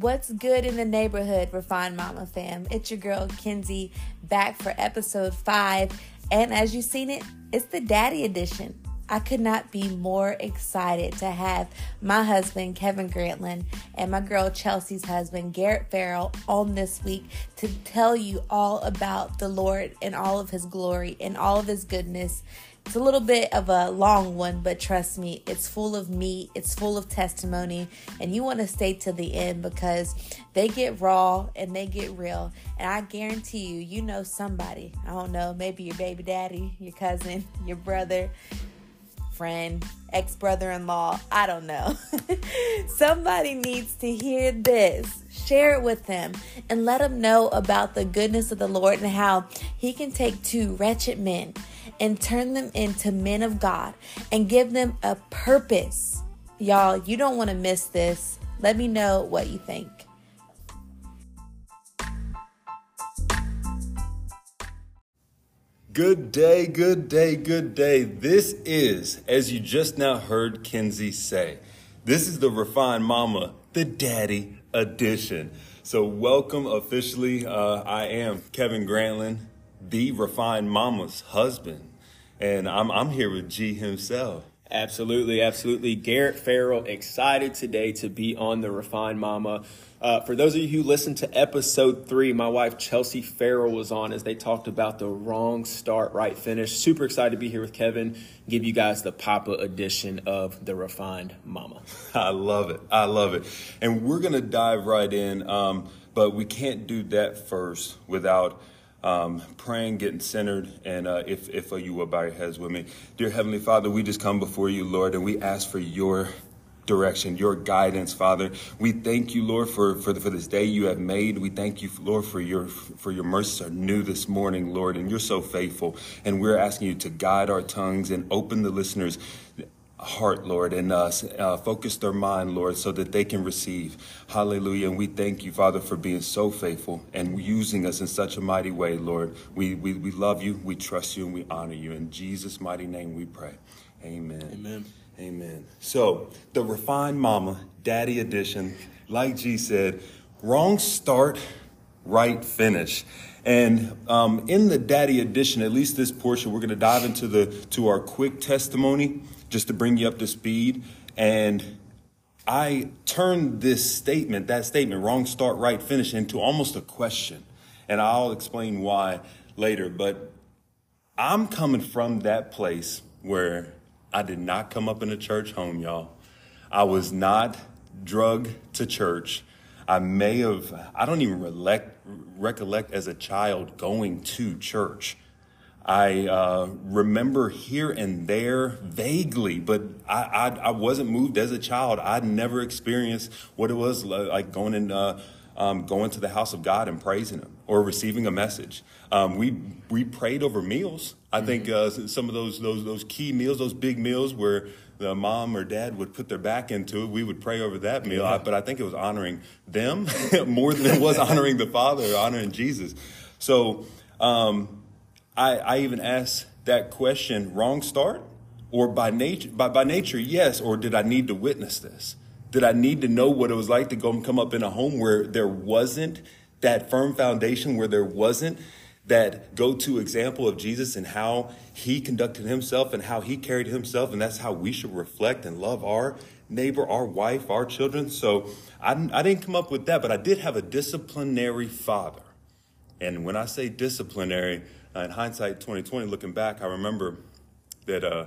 What's good in the neighborhood, Refined Mama fam? It's your girl Kenzie back for episode five. And as you've seen it, it's the daddy edition. I could not be more excited to have my husband, Kevin Grantland, and my girl, Chelsea's husband, Garrett Farrell, on this week to tell you all about the Lord and all of his glory and all of his goodness. It's a little bit of a long one, but trust me, it's full of meat, it's full of testimony, and you want to stay to the end because they get raw and they get real. And I guarantee you, you know somebody. I don't know, maybe your baby daddy, your cousin, your brother friend, ex brother in law, I don't know. Somebody needs to hear this. Share it with them and let them know about the goodness of the Lord and how He can take two wretched men and turn them into men of God and give them a purpose. Y'all, you don't want to miss this. Let me know what you think. Good day, good day, good day. This is, as you just now heard Kenzie say, this is the Refined Mama, the Daddy Edition. So, welcome officially. Uh, I am Kevin Grantland, the Refined Mama's husband, and I'm, I'm here with G himself. Absolutely, absolutely. Garrett Farrell, excited today to be on the Refined Mama. Uh, for those of you who listened to episode three, my wife Chelsea Farrell was on as they talked about the wrong start, right finish. Super excited to be here with Kevin, give you guys the Papa edition of the Refined Mama. I love it. I love it. And we're going to dive right in, um, but we can't do that first without um, praying, getting centered, and uh, if, if uh, you will bow your heads with me. Dear Heavenly Father, we just come before you, Lord, and we ask for your direction, your guidance, Father. We thank you, Lord, for, for, the, for this day you have made. We thank you, Lord, for your for your mercies are new this morning, Lord, and you're so faithful. And we're asking you to guide our tongues and open the listeners' heart, Lord, and uh, uh, focus their mind, Lord, so that they can receive. Hallelujah. And we thank you, Father, for being so faithful and using us in such a mighty way, Lord. We, we, we love you, we trust you, and we honor you. In Jesus' mighty name we pray. Amen. Amen. Amen. So, the refined mama, daddy edition, like G said, wrong start, right finish. And um, in the daddy edition, at least this portion, we're going to dive into the to our quick testimony just to bring you up to speed. And I turned this statement, that statement, wrong start, right finish, into almost a question. And I'll explain why later. But I'm coming from that place where I did not come up in a church home, y'all. I was not drugged to church. I may have, I don't even recollect, recollect as a child going to church. I uh, remember here and there vaguely, but I, I, I, wasn't moved as a child. I'd never experienced what it was like going in, uh, um, going to the house of God and praising Him or receiving a message. Um, we we prayed over meals. I mm-hmm. think uh, some of those those those key meals, those big meals where the mom or dad would put their back into it, we would pray over that meal. Yeah. But I think it was honoring them more than it was honoring the Father, honoring Jesus. So um, I, I even asked that question: wrong start, or by nature? By, by nature, yes. Or did I need to witness this? Did I need to know what it was like to go and come up in a home where there wasn't that firm foundation, where there wasn't that go to example of Jesus and how he conducted himself and how he carried himself. And that's how we should reflect and love our neighbor, our wife, our children. So I, I didn't come up with that, but I did have a disciplinary father. And when I say disciplinary, uh, in hindsight 2020, looking back, I remember that, uh,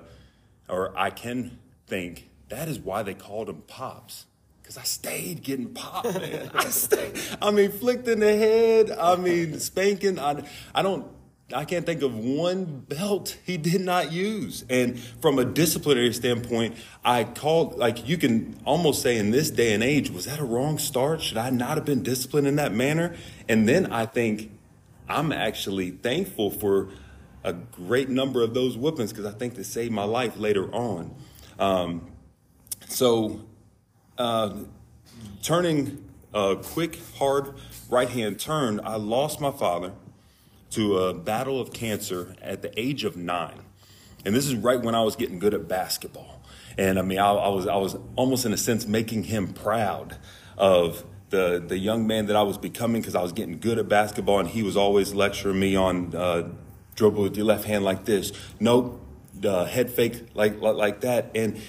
or I can think that is why they called him Pops because I stayed getting popped, man. I stayed. I mean, flicked in the head. I mean, spanking. I, I don't. I can't think of one belt he did not use. And from a disciplinary standpoint, I called, like you can almost say in this day and age, was that a wrong start? Should I not have been disciplined in that manner? And then I think I'm actually thankful for a great number of those whoopings because I think they saved my life later on. Um, so uh, turning a quick, hard right hand turn, I lost my father to a battle of cancer at the age of nine. And this is right when I was getting good at basketball. And I mean, I, I was, I was almost in a sense making him proud of the the young man that I was becoming because I was getting good at basketball, and he was always lecturing me on uh, dribble with your left hand like this, uh, head fake like, like like that. And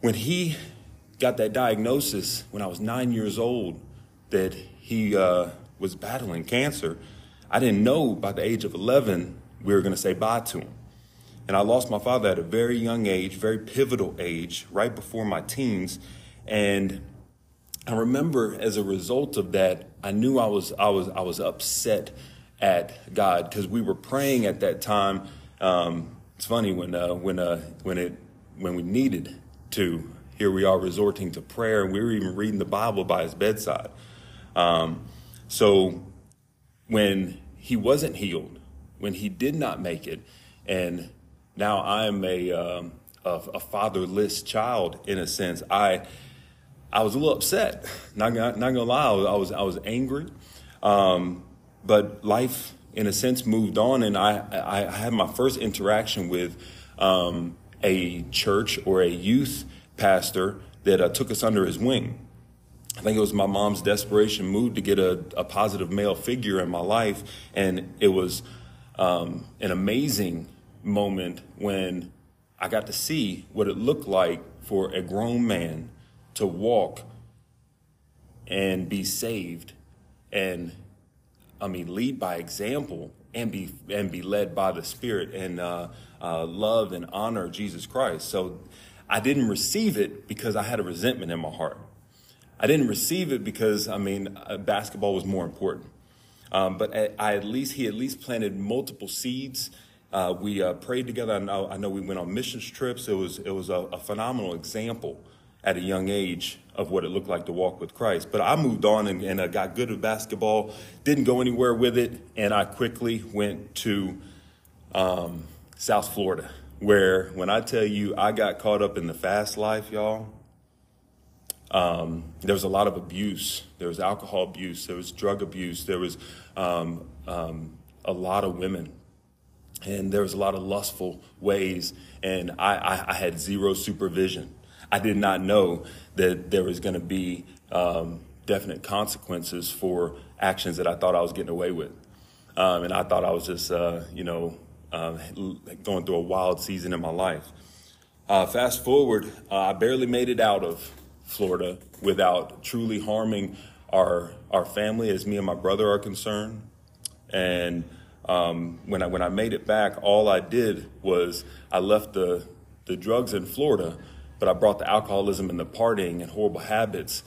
when he got that diagnosis when I was nine years old that he uh, was battling cancer, I didn't know by the age of 11 we were going to say bye to him. And I lost my father at a very young age, very pivotal age, right before my teens. And I remember as a result of that, I knew I was I was I was upset at God because we were praying at that time. Um, it's funny when uh, when uh, when it when we needed to. Here we are resorting to prayer, and we were even reading the Bible by his bedside. Um, so when he wasn't healed, when he did not make it, and now I'm a, um, a, a fatherless child in a sense. I I was a little upset. Not not, not gonna lie, I was I was, I was angry, um, but life in a sense moved on, and I I had my first interaction with um, a church or a youth pastor that uh, took us under his wing. I think it was my mom's desperation move to get a, a positive male figure in my life, and it was um, an amazing moment when I got to see what it looked like for a grown man to walk and be saved and I mean lead by example and be and be led by the Spirit and uh, uh, love and honor Jesus Christ. So I didn't receive it because I had a resentment in my heart. I didn't receive it because I mean uh, basketball was more important. Um, but I at least he at least planted multiple seeds uh, we uh, prayed together. I know, I know, we went on missions trips. It was it was a, a, phenomenal example at a young age of what it looked like to walk with Christ. But I moved on and, and uh, got good at basketball. Didn't go anywhere with it, and I quickly went to um, South Florida, where when I tell you I got caught up in the fast life, y'all. Um, there was a lot of abuse. There was alcohol abuse. There was drug abuse. There was um, um a lot of women and there was a lot of lustful ways, and I, I, I had zero supervision. I did not know that there was going to be um, definite consequences for actions that I thought I was getting away with, um, and I thought I was just, uh, you know, uh, going through a wild season in my life. Uh, fast forward, uh, I barely made it out of Florida without truly harming our our family, as me and my brother are concerned, and um, when I when I made it back, all I did was I left the the drugs in Florida, but I brought the alcoholism and the partying and horrible habits,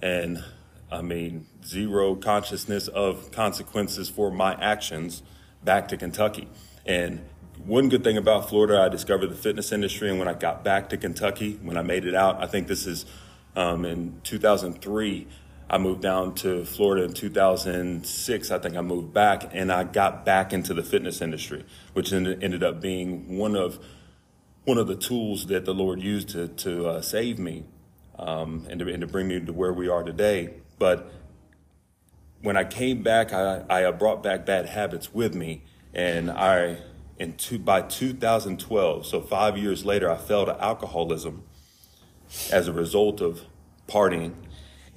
and I mean zero consciousness of consequences for my actions back to Kentucky. And one good thing about Florida, I discovered the fitness industry, and when I got back to Kentucky, when I made it out, I think this is um, in 2003. I moved down to Florida in 2006. I think I moved back and I got back into the fitness industry, which ended up being one of one of the tools that the Lord used to to uh, save me um, and, to, and to bring me to where we are today. But when I came back, I, I brought back bad habits with me, and I in two, by 2012, so five years later, I fell to alcoholism as a result of partying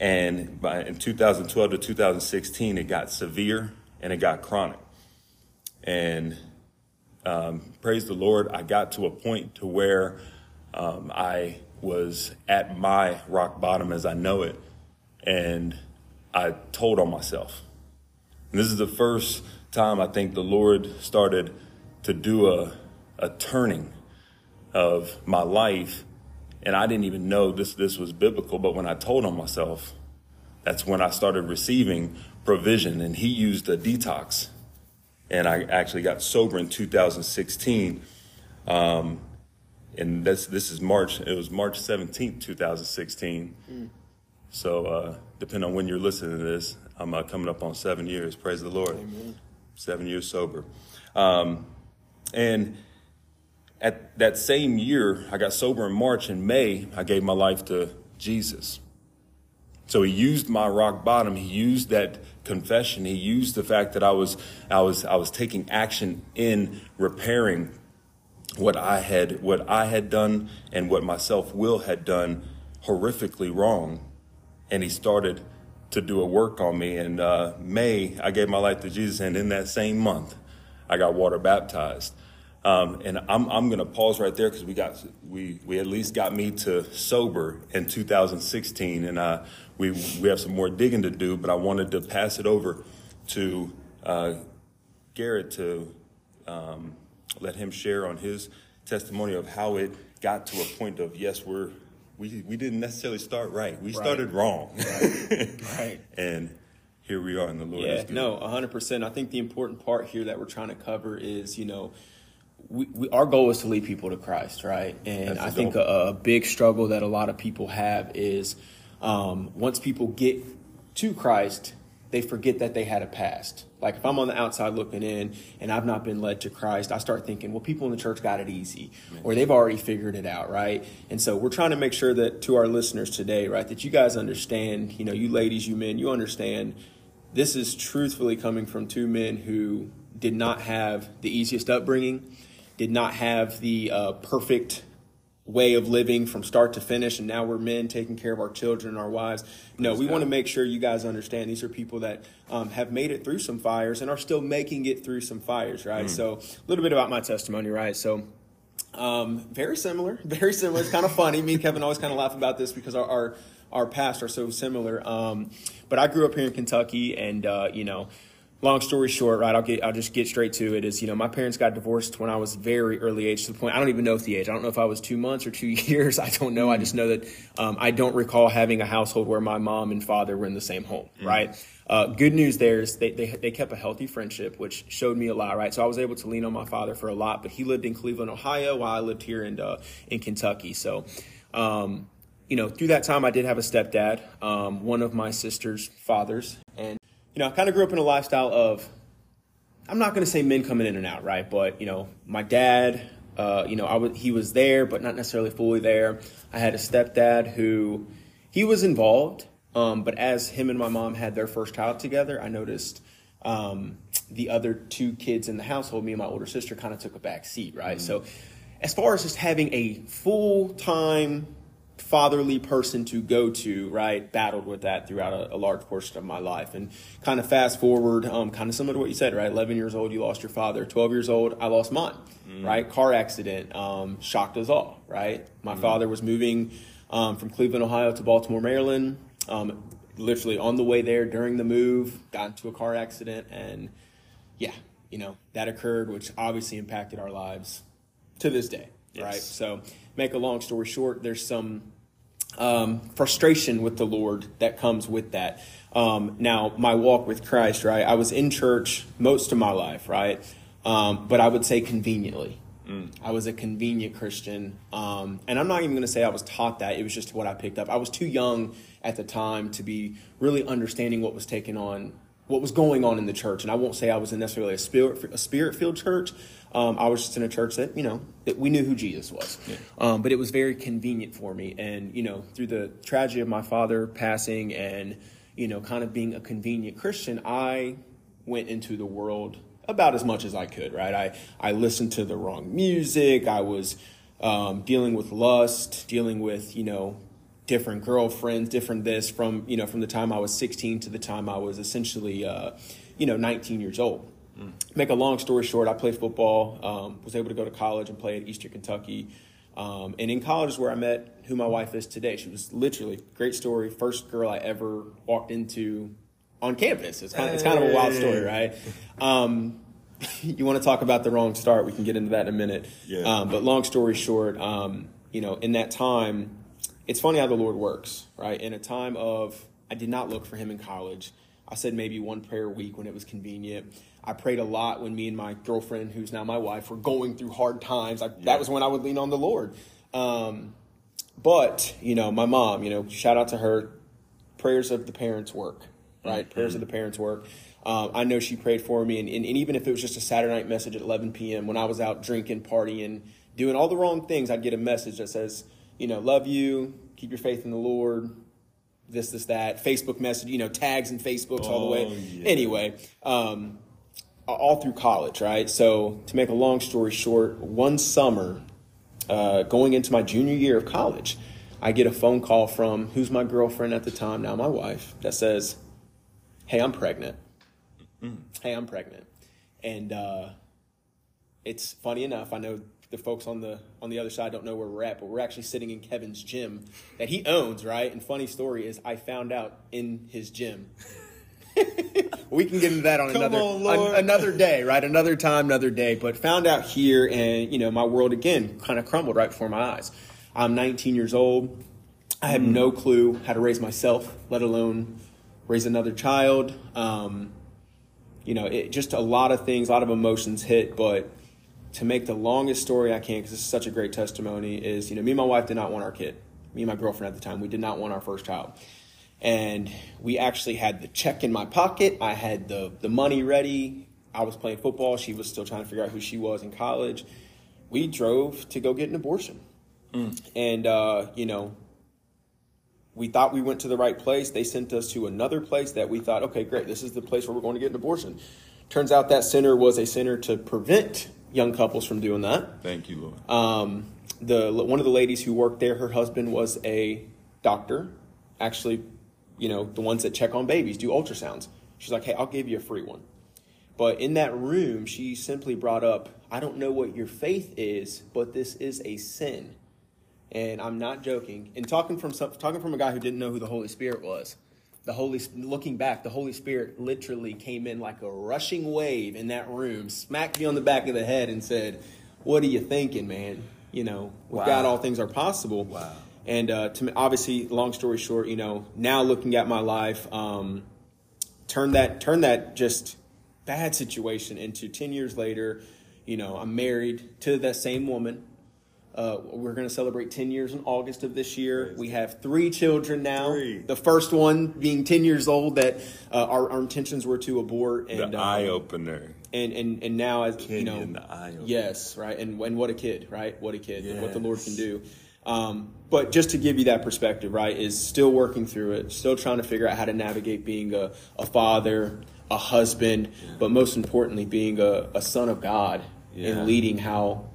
and by, in 2012 to 2016, it got severe and it got chronic. And um, praise the Lord, I got to a point to where um, I was at my rock bottom as I know it, and I told on myself. And this is the first time I think the Lord started to do a, a turning of my life and I didn't even know this this was biblical. But when I told on myself, that's when I started receiving provision. And he used a detox, and I actually got sober in 2016. Um, and this this is March. It was March 17th, 2016. Mm. So uh, depending on when you're listening to this, I'm uh, coming up on seven years. Praise the Lord. Amen. Seven years sober. Um, and at that same year, I got sober in March. In May, I gave my life to Jesus. So he used my rock bottom. He used that confession. He used the fact that I was, I was, I was taking action in repairing what I had, what I had done and what my self will had done horrifically wrong. And he started to do a work on me. And uh, May, I gave my life to Jesus, and in that same month, I got water baptized. Um, and I'm, I'm going to pause right there because we got we we at least got me to sober in 2016, and uh, we we have some more digging to do. But I wanted to pass it over to uh, Garrett to um, let him share on his testimony of how it got to a point of yes, we're we we didn't necessarily start right. We Right. started wrong, Right. and here we are in the Lord. Yeah, no, 100%. I think the important part here that we're trying to cover is, you know, we, we, our goal is to lead people to Christ, right? And That's I think a, a big struggle that a lot of people have is um, once people get to Christ, they forget that they had a past. Like if I'm on the outside looking in and I've not been led to Christ, I start thinking, well, people in the church got it easy or they've already figured it out, right? And so we're trying to make sure that to our listeners today, right, that you guys understand, you know, you ladies, you men, you understand this is truthfully coming from two men who did not have the easiest upbringing, did not have the uh, perfect way of living from start to finish, and now we're men taking care of our children and our wives. No, we want to make sure you guys understand these are people that um, have made it through some fires and are still making it through some fires, right? So, a little bit about my testimony, right? So, um, very similar, very similar. It's kind of funny. Me and Kevin always kind of laugh about this because our our, our pasts are so similar. Um, but I grew up here in Kentucky, and uh, you know, long story short, right? I'll get I'll just get straight to it. Is you know, my parents got divorced when I was very early age to the point I don't even know if the age. I don't know if I was two months or two years. I don't know. I just know that um, I don't recall having a household where my mom and father were in the same home, right? Uh, good news there is they, they, they kept a healthy friendship, which showed me a lot, right? So I was able to lean on my father for a lot, but he lived in Cleveland, Ohio, while I lived here in, uh, in Kentucky. So, um, you know, through that time, I did have a stepdad, um, one of my sister's fathers. And, you know, I kind of grew up in a lifestyle of, I'm not going to say men coming in and out, right? But, you know, my dad, uh, you know, I was, he was there, but not necessarily fully there. I had a stepdad who, he was involved, um, but as him and my mom had their first child together, I noticed um, the other two kids in the household, me and my older sister, kind of took a back seat, right? So, as far as just having a full time fatherly person to go to, right? Battled with that throughout a, a large portion of my life. And kind of fast forward, um, kind of similar to what you said, right? 11 years old, you lost your father. 12 years old, I lost mine, right? Car accident, um, shocked us all, right? My father was moving um, from Cleveland, Ohio to Baltimore, Maryland. Um, literally on the way there during the move, got into a car accident. And yeah, you know, that occurred, which obviously impacted our lives to this day, right? So, make a long story short, there's some um, frustration with the Lord that comes with that. Um, now, my walk with Christ, right? I was in church most of my life, right? Um, but I would say conveniently. I was a convenient Christian. Um, and I'm not even going to say I was taught that. It was just what I picked up. I was too young at the time to be really understanding what was taking on, what was going on in the church. And I won't say I was in necessarily a spirit, a spirit filled church. Um, I was just in a church that, you know, that we knew who Jesus was. Um, but it was very convenient for me. And, you know, through the tragedy of my father passing and, you know, kind of being a convenient Christian, I went into the world about as much as I could, right? I, I listened to the wrong music. I was um, dealing with lust, dealing with, you know, different girlfriends, different this from, you know, from the time I was 16 to the time I was essentially, uh, you know, 19 years old. Make a long story short, I played football, um, was able to go to college and play at Eastern Kentucky. Um, and in college is where I met who my wife is today. She was literally, great story, first girl I ever walked into on campus. It's kind of, it's kind of a wild story, right? Um, you want to talk about the wrong start? We can get into that in a minute. Yeah. Um, but long story short, um, you know, in that time, it's funny how the Lord works, right? In a time of, I did not look for Him in college. I said maybe one prayer a week when it was convenient. I prayed a lot when me and my girlfriend, who's now my wife, were going through hard times. I, That was when I would lean on the Lord. Um, but you know, my mom, you know, shout out to her. Prayers of the parents work, right? Prayers of the parents work. Um, I know she prayed for me, and, and, and even if it was just a Saturday night message at 11 p.m. when I was out drinking, partying, doing all the wrong things, I'd get a message that says, you know, love you, keep your faith in the Lord, this, this, that. Facebook message, you know, tags and Facebooks all the way. Oh, yeah. Anyway, um, all through college, right? So to make a long story short, one summer, uh, going into my junior year of college, I get a phone call from who's my girlfriend at the time, now my wife, that says, Hey, I'm pregnant. Mm. Hey, I'm pregnant. And uh, it's funny enough, I know the folks on the on the other side don't know where we're at, but we're actually sitting in Kevin's gym that he owns, right? And funny story is I found out in his gym. we can get into that on Come another on, another day, right? Another time, another day. But found out here, and you know, my world again kind of crumbled right before my eyes. I'm 19 years old. I have mm. no clue how to raise myself, let alone raise another child. Um, you know, it, just a lot of things, a lot of emotions hit, but to make the longest story I can, because this is such a great testimony, is you know, me and my wife did not want our kid. Me and my girlfriend at the time, we did not want our first child. And we actually had the check in my pocket. I had the, the money ready. I was playing football. She was still trying to figure out who she was in college. We drove to go get an abortion. Mm. And, uh, you know, we thought we went to the right place. They sent us to another place that we thought, okay, great, this is the place where we're going to get an abortion. Turns out that center was a center to prevent young couples from doing that. Thank you, Lord. Um, the one of the ladies who worked there, her husband was a doctor. Actually, you know, the ones that check on babies, do ultrasounds. She's like, "Hey, I'll give you a free one." But in that room, she simply brought up, "I don't know what your faith is, but this is a sin." And I'm not joking. And talking from some, talking from a guy who didn't know who the Holy Spirit was the Holy looking back, the Holy Spirit literally came in like a rushing wave in that room, smacked me on the back of the head, and said, "What are you thinking, man? You know, with wow. God, all things are possible." Wow. And uh, to obviously, long story short, you know, now looking at my life, um, turn that turn that just bad situation into ten years later. You know, I'm married to that same woman. Uh, we're going to celebrate 10 years in August of this year. We have three children now. Three. The first one being 10 years old that uh, our, our, intentions were to abort. And, the um, eye opener. And, and, and now, as Kenyon, you know, the yes, right. And, and what a kid, right? What a kid, yes. what the Lord can do. Um, but just to give you that perspective, right, is still working through it, still trying to figure out how to navigate being a, a father, a husband, yeah. but most importantly, being a, a son of God yeah. and leading how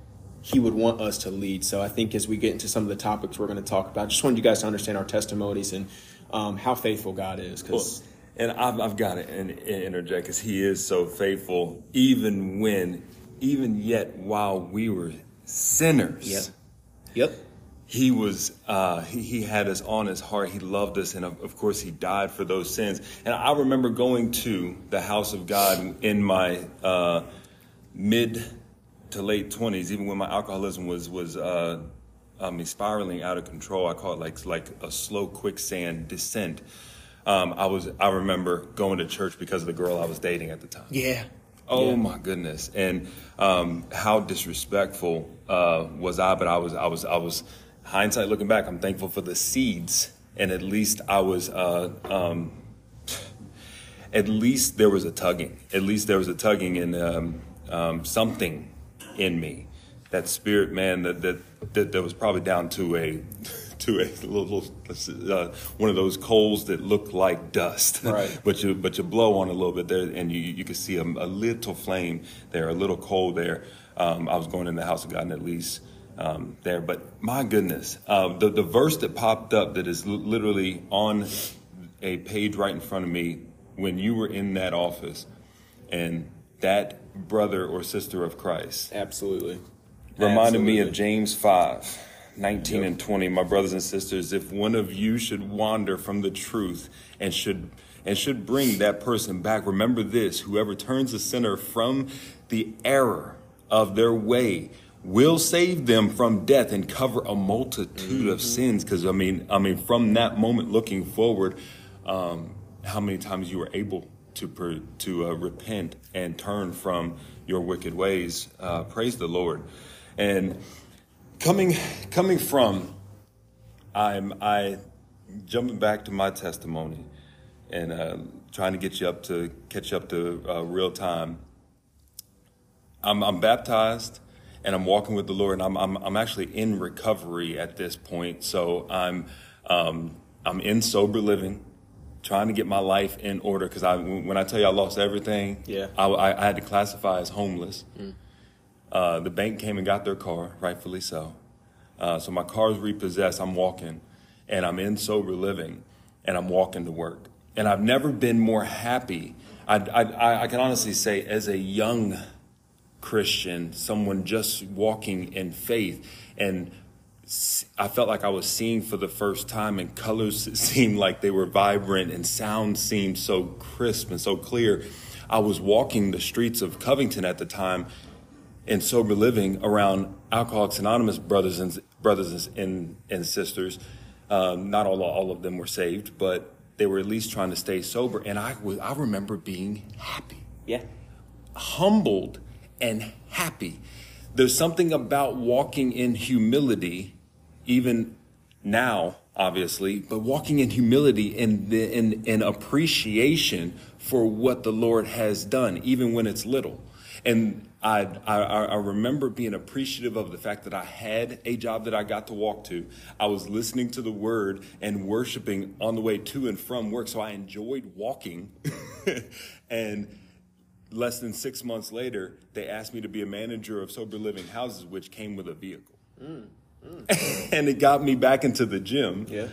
he would want us to lead. So I think as we get into some of the topics we're going to talk about, I just wanted you guys to understand our testimonies and um, how faithful God is. Because well, and I've, I've got to interject because He is so faithful, even when, even yet while we were sinners. Yep. Yep. He was, uh, he, he, had us on his heart. He loved us. And of, of course, he died for those sins. And I remember going to the house of God in my uh, mid to late 20s, even when my alcoholism was was uh, um, spiraling out of control, I call it like like a slow quicksand descent. Um, I was I remember going to church because of the girl I was dating at the time. Yeah. Oh yeah. my goodness! And um, how disrespectful uh, was I? But I was I was I was hindsight looking back. I'm thankful for the seeds, and at least I was. Uh, um, at least there was a tugging. At least there was a tugging, and um, um, something in me. That spirit, man, that that that, that was probably down to a to a little uh, one of those coals that look like dust. Right. but you but you blow on a little bit there, and you you can see a, a little flame there, a little coal there. Um, I was going in the house of God, and at least. Um, there, but my goodness, uh, the the verse that popped up that is l- literally on a page right in front of me when you were in that office, and that brother or sister of Christ. Absolutely. Reminded Absolutely. me of James 5, 19 yep. and 20. My brothers and sisters, if one of you should wander from the truth and should and should bring that person back, remember this whoever turns a sinner from the error of their way will save them from death and cover a multitude mm-hmm. of sins. Because I mean, I mean, from that moment looking forward, um, how many times you were able to per, to uh, repent and turn from your wicked ways. Uh, praise the Lord. And coming coming from, I'm I jumping back to my testimony and uh, trying to get you up to catch up to uh, real time. I'm, I'm baptized and I'm walking with the Lord, and I'm, I'm, I'm actually in recovery at this point. So I'm um, I'm in sober living trying to get my life in order because I when I tell you I lost everything, yeah, I, I, I had to classify as homeless. Mm. Uh, the bank came and got their car, rightfully so. Uh, so my car is repossessed. I'm walking, and I'm in sober living and I'm walking to work. And I've never been more happy. I, I, I can honestly say, as a young Christian, someone just walking in faith, and I felt like I was seeing for the first time, and colors seemed like they were vibrant, and sound seemed so crisp and so clear. I was walking the streets of Covington at the time in sober living around Alcoholics Anonymous brothers and brothers and, and sisters. Um, not all, all of them were saved, but they were at least trying to stay sober. And I, was, I remember being happy. Yeah. Humbled and happy. There's something about walking in humility, even now, obviously, but walking in humility and in, appreciation for what the Lord has done, even when it's little. And I, I, I, remember being appreciative of the fact that I had a job that I got to walk to. I was listening to the word and worshiping on the way to and from work. So I enjoyed walking. and less than six months later, they asked me to be a manager of sober living houses, which came with a vehicle. Mm, mm. and it got me back into the gym. Yeah.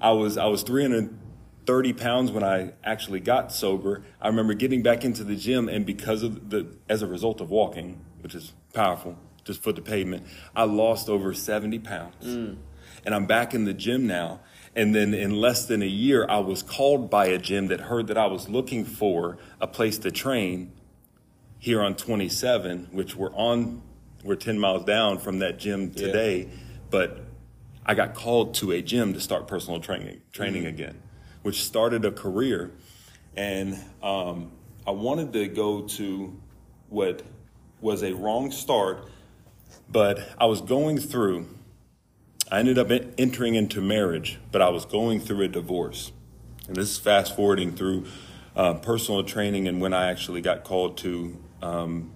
I was I was 330 pounds when I actually got sober. I remember getting back into the gym, and because of the as a result of walking, which is powerful, just foot to pavement, I lost over 70 pounds. Mm. And I'm back in the gym now. And then in less than a year, I was called by a gym that heard that I was looking for a place to train here on 27, which we're on, we're 10 miles down from that gym today, yeah. But I got called to a gym to start personal training, training mm-hmm. again, which started a career. And um, I wanted to go to what was a wrong start, but I was going through, I ended up entering into marriage, but I was going through a divorce. And this is fast forwarding through uh, personal training and when I actually got called to um,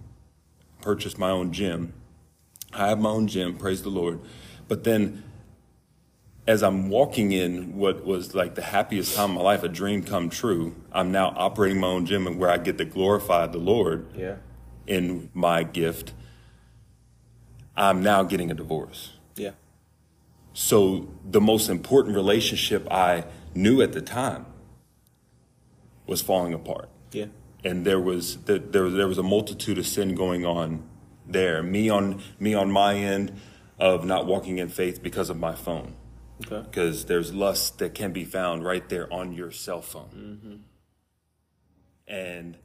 purchased my own gym. I have my own gym, praise the Lord. But then as I'm walking in what was like the happiest time of my life, a dream come true, I'm now operating my own gym and where I get to glorify the Lord yeah. in my gift. I'm now getting a divorce. Yeah. So the most important relationship I knew at the time was falling apart. Yeah and there was there there was a multitude of sin going on there. Me on me on my end of not walking in faith because of my phone. Okay. Because there's lust that can be found right there on your cell phone. Mm-hmm. And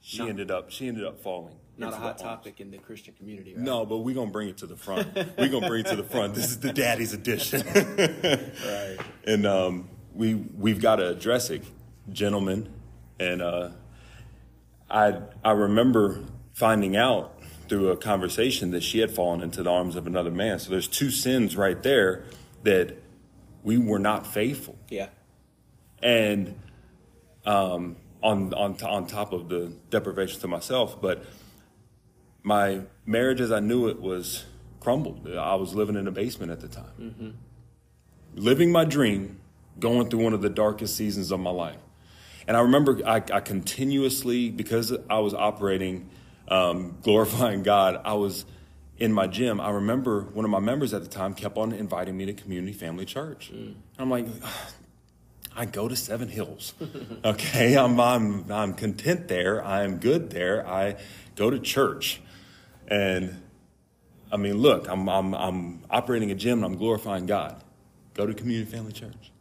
she not, ended up she ended up falling. Not a hot topic in the Christian community, right? No, but we're gonna bring it to the front. we're gonna bring it to the front. This is the daddy's edition. right. And um, we we've got to address it, gentlemen and uh, I I remember finding out through a conversation that she had fallen into the arms of another man. So there's two sins right there that we were not faithful. Yeah. And um, on on on top of the deprivation to myself, but my marriage as I knew it was crumbled. I was living in a basement at the time, mm-hmm. living my dream, going through one of the darkest seasons of my life. And I remember I, I continuously, because I was operating, um, glorifying God, I was in my gym. I remember one of my members at the time kept on inviting me to community family church. Mm. I'm like, I go to Seven Hills. okay, I'm, I'm, I'm content there. I am good there. I go to church. And I mean, look, I'm, I'm, I'm operating a gym and I'm glorifying God. Go to community family church.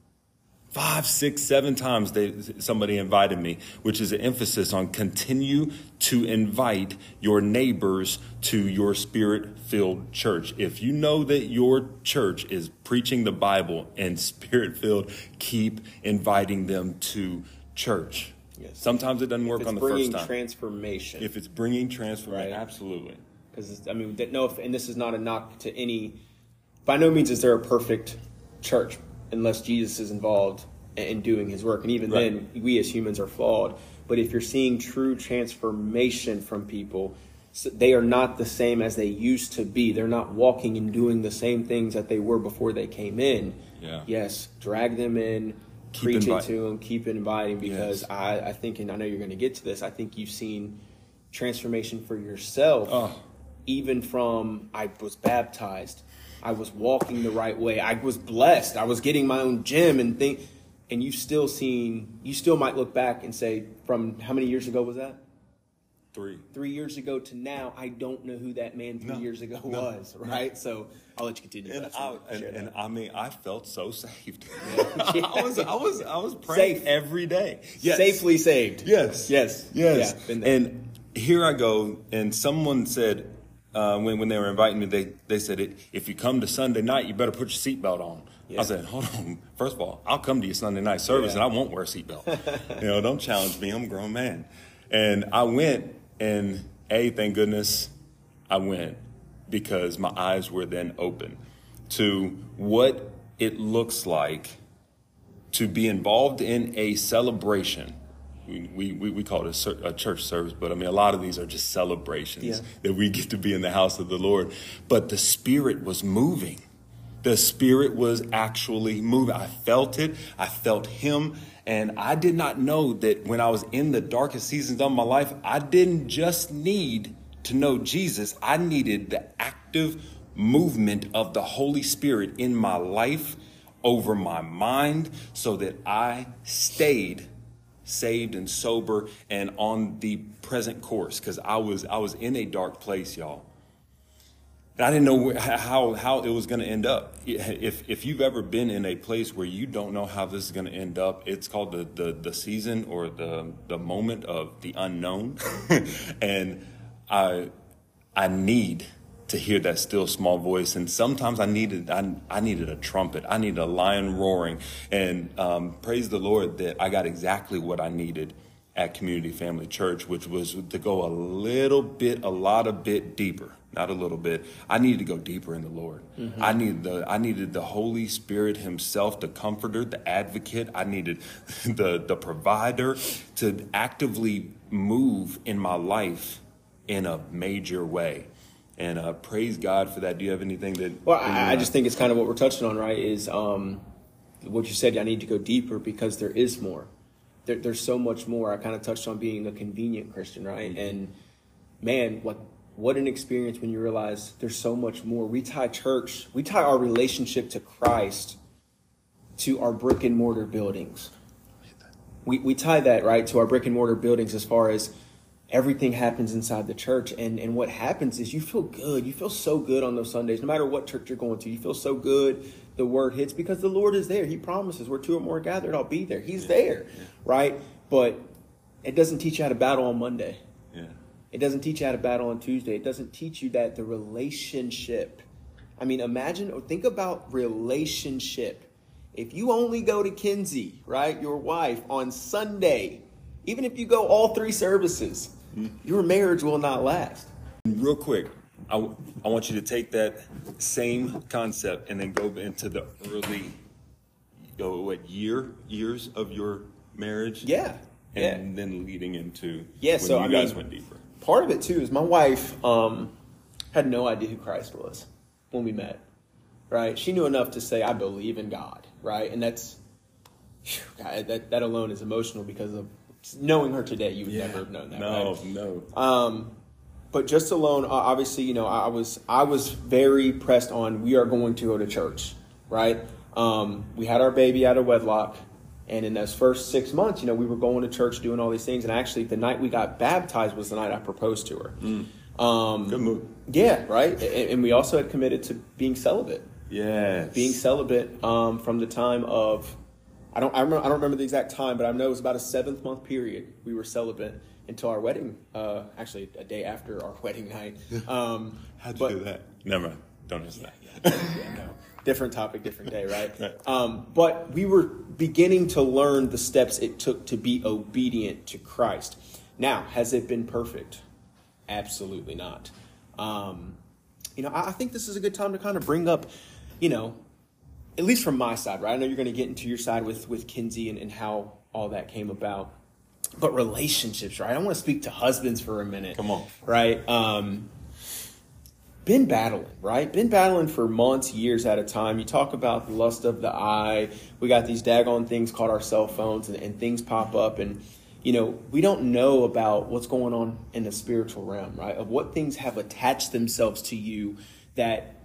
Five, six, seven times they, somebody invited me, which is an emphasis on continue to invite your neighbors to your spirit filled church. If you know that your church is preaching the Bible and spirit filled, keep inviting them to church. Yes. Sometimes it doesn't work on the first time. transformation. If it's bringing transformation, right. absolutely. Because I mean, no, and this is not a knock to any. By no means is there a perfect church unless Jesus is involved in doing his work. And even right. then, we as humans are flawed. But if you're seeing true transformation from people, they are not the same as they used to be. They're not walking and doing the same things that they were before they came in. Yeah. Yes, drag them in, keep preach invi- it to them, keep inviting because yes. I, I think, and I know you're going to get to this, I think you've seen transformation for yourself. Oh even from I was baptized, I was walking the right way, I was blessed, I was getting my own gym and think, and you still seen, you still might look back and say, from how many years ago was that? Three. Three years ago to now, I don't know who that man three No, years ago no, was, right? So I'll let you continue. And, I, and, and. I mean, I felt so saved. Yeah. I was, I was, I was praying Safe. every day. Yes. Safely saved. Yes. Yes. Yes. Yeah, been there. and here I go, and someone said uh, when when they were inviting me, they they said, if you come to Sunday night, you better put your seatbelt on. Yeah. I said, hold on. First of all, I'll come to your Sunday night service, Yeah. and I won't wear a seatbelt. you know, don't challenge me. I'm a grown man. And I went, and a thank goodness, I went because my eyes were then open to what it looks like to be involved in a celebration. We, we, we, we call it a, a church service, but I mean, a lot of these are just celebrations Yeah. that we get to be in the house of the Lord. But the Spirit was moving. The Spirit was actually moving. I felt it. I felt Him. And I did not know that when I was in the darkest seasons of my life, I didn't just need to know Jesus, I needed the active movement of the Holy Spirit in my life over my mind so that I stayed saved and sober and on the present course because I was I was in a dark place, y'all. And I didn't know how how it was going to end up. If if you've ever been in a place where you don't know how this is going to end up, it's called the the, the season or the the moment of the unknown. and I I need to hear that still small voice. And sometimes I needed I, I needed a trumpet. I needed a lion roaring. And um, praise the Lord that I got exactly what I needed at Community Family Church, which was to go a little bit, a lot of bit deeper. Not a little bit. I needed to go deeper in the Lord. I needed the I needed the Holy Spirit Himself, the Comforter, the Advocate. I needed the the Provider to actively move in my life in a major way. And uh, praise God for that. Do you have anything that? Well, I, I just think it's kind of what we're touching on, right? Is um, what you said. I need to go deeper because there is more. There, there's so much more. I kind of touched on being a convenient Christian, right? And man, what what an experience when you realize there's so much more. We tie church, we tie our relationship to Christ to our brick and mortar buildings. We we tie that right to our brick and mortar buildings as far as everything happens inside the church. And and what happens is you feel good. You feel so good on those sundays no matter what church you're going to. You feel so good. The word hits because the lord is there. He promises where two or more are gathered i'll be there. He's there right? But it doesn't teach you how to battle on monday. Yeah. it doesn't teach you how to battle on tuesday. It doesn't teach you that the relationship i mean imagine or think about relationship. If you only go to Kenzie right your wife on sunday even if you go all three services your marriage will not last Real quick, I, w- I want you to take that same concept and then go into the early, oh, what year years of your marriage? yeah And then leading into Yeah, when so, you I guys mean- went deeper. part of it too is my wife um, had no idea who Christ was when we met. Right? She knew enough to say, "I believe in God." Right? And that's phew, God, that that alone is emotional because of knowing her today. You would never have known that. No, right? no. Um, but just alone, obviously, you know, I was I was very pressed on. We are going to go to church, right? Um, we had our baby out of wedlock, and in those first six months, you know, we were going to church, doing all these things. And actually, the night we got baptized was the night I proposed to her. Um, Good move. yeah, right. And, and we also had committed to being celibate Yeah, being celibate um, from the time of I don't I, remember, I don't remember the exact time, but I know it was about a seventh month period we were celibate until our wedding. Uh, actually, a day after our wedding night. Um, How'd you but- do that? Never mind. Don't answer that. yeah, no. Different topic, different day, right? Right. Um, but we were beginning to learn the steps it took to be obedient to Christ. Now, has it been perfect? Absolutely not. Um, you know, I, I think this is a good time to kind of bring up, you know, at least from my side, right? I know you're going to get into your side with with Kenzie and, and how all that came about. But relationships, right? I want to speak to husbands for a minute. Come on. Right? Um, been battling, right? Been battling for months, years at a time. You talk about the lust of the eye. We got these daggone things called our cell phones, and, and things pop up. And you know, we don't know about what's going on in the spiritual realm, right? Of what things have attached themselves to you that